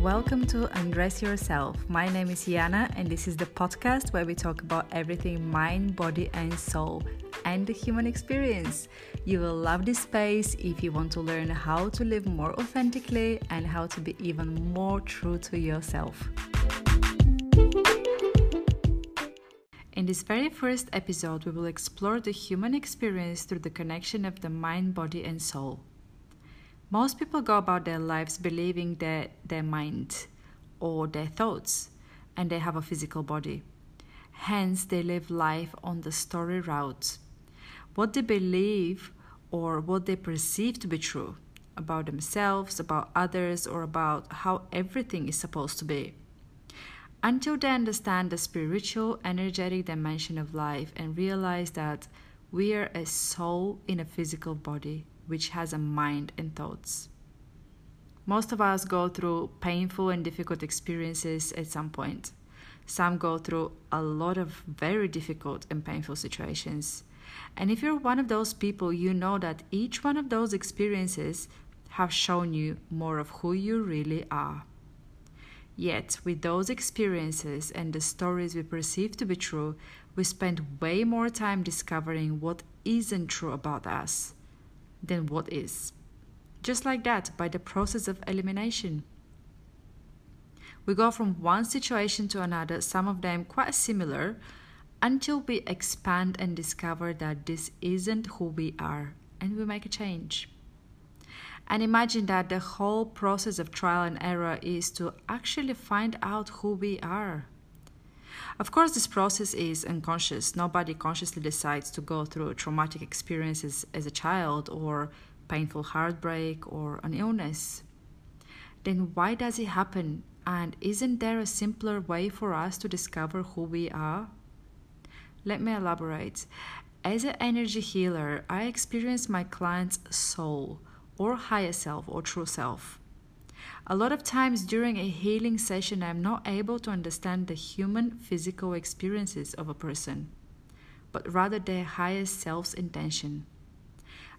Welcome to Undress Yourself. My name is Yana, and this is the podcast where we talk about everything mind, body, and soul, and the human experience. You will love this space if you want to learn how to live more authentically and how to be even more true to yourself. In this very first episode, we will explore the human experience through the connection of the mind, body, and soul. Most people go about their lives believing that their mind or their thoughts and they have a physical body. Hence, they live life on the story route. What they believe or what they perceive to be true about themselves, about others, or about how everything is supposed to be. Until they understand the spiritual, energetic dimension of life and realize that we are a soul in a physical body which has a mind and thoughts. Most of us go through painful and difficult experiences at some point. Some go through a lot of very difficult and painful situations. And if you're one of those people, you know that each one of those experiences have shown you more of who you really are. Yet, with those experiences and the stories we perceive to be true, we spend way more time discovering what isn't true about us than what is. Just like that, by the process of elimination. We go from one situation to another, some of them quite similar, until we expand and discover that this isn't who we are and we make a change. And imagine that the whole process of trial and error is to actually find out who we are. Of course, this process is unconscious. Nobody consciously decides to go through traumatic experiences as a child or painful heartbreak or an illness. Then why does it happen? And isn't there a simpler way for us to discover who we are? Let me elaborate. As an energy healer, I experience my client's soul or higher self or true self. A lot of times during a healing session, I'm not able to understand the human physical experiences of a person, but rather their higher self's intention.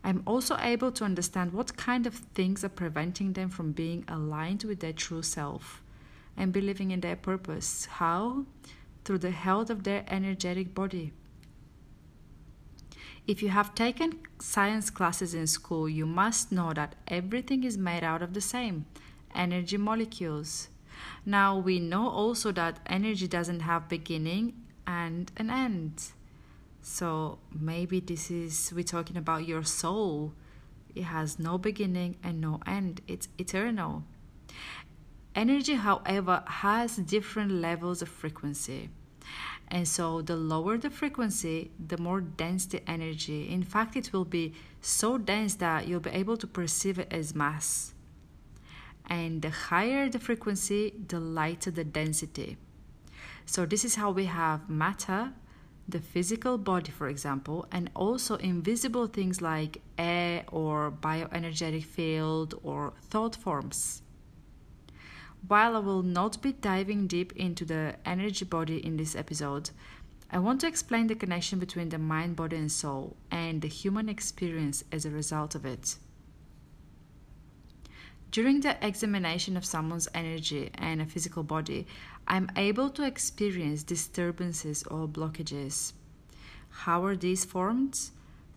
I'm also able to understand what kind of things are preventing them from being aligned with their true self and believing in their purpose. How? Through the health of their energetic body. If you have taken science classes in school, you must know that everything is made out of the same energy molecules. Now we know also that energy doesn't have beginning and an end. So maybe this is we're talking about your soul. It has no beginning and no end. It's eternal. Energy, however, has different levels of frequency. And so, the lower the frequency, the more dense the energy. In fact, it will be so dense that you'll be able to perceive it as mass and the higher the frequency, the lighter the density. So, this is how we have matter, the physical body, for example, and also invisible things like air or bioenergetic field or thought forms. While I will not be diving deep into the energy body in this episode, I want to explain the connection between the mind, body, and soul and the human experience as a result of it. During the examination of someone's energy and a physical body, I'm able to experience disturbances or blockages. How are these formed?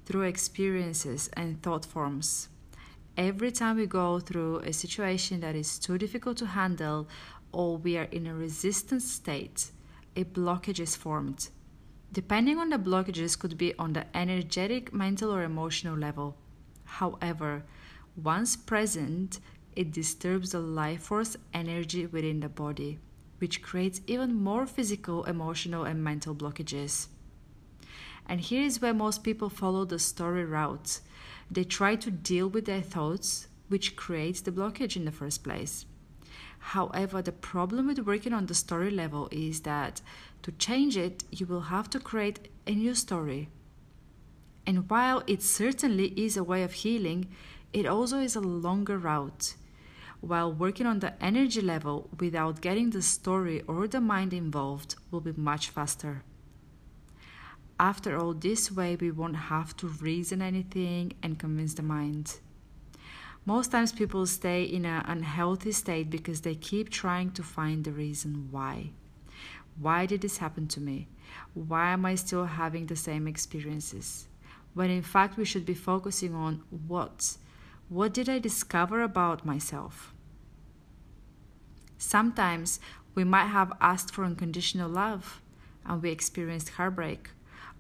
Through experiences and thought forms. Every time we go through a situation that is too difficult to handle or we are in a resistant state, a blockage is formed. Depending on the blockages could be on the energetic, mental or emotional level. However, once present, it disturbs the life force energy within the body, which creates even more physical, emotional, and mental blockages. And here is where most people follow the story route. They try to deal with their thoughts, which creates the blockage in the first place. However, the problem with working on the story level is that to change it, you will have to create a new story. And while it certainly is a way of healing, it also is a longer route while working on the energy level without getting the story or the mind involved will be much faster. After all, this way we won't have to reason anything and convince the mind. Most times people stay in an unhealthy state because they keep trying to find the reason why. Why did this happen to me? Why am I still having the same experiences? When in fact we should be focusing on what? What did I discover about myself? Sometimes we might have asked for unconditional love and we experienced heartbreak.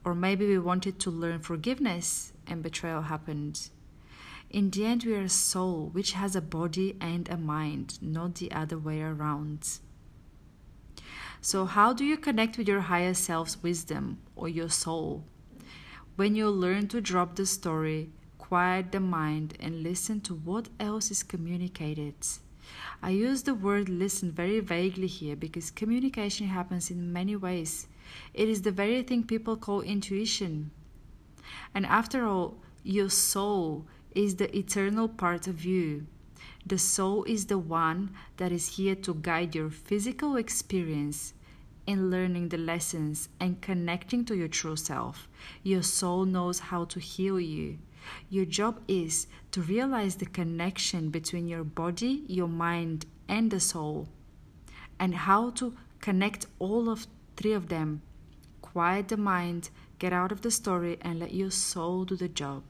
Or maybe we wanted to learn forgiveness and betrayal happened. In the end, we are a soul which has a body and a mind, not the other way around. So, how do you connect with your higher self's wisdom or your soul? When you learn to drop the story, quiet the mind, and listen to what else is communicated. I use the word listen very vaguely here because communication happens in many ways. It is the very thing people call intuition. And after all, your soul is the eternal part of you. The soul is the one that is here to guide your physical experience in learning the lessons and connecting to your true self. Your soul knows how to heal you. Your job is to realize the connection between your body, your mind, and the soul, and how to connect all of three of them. Quiet the mind, get out of the story, and let your soul do the job.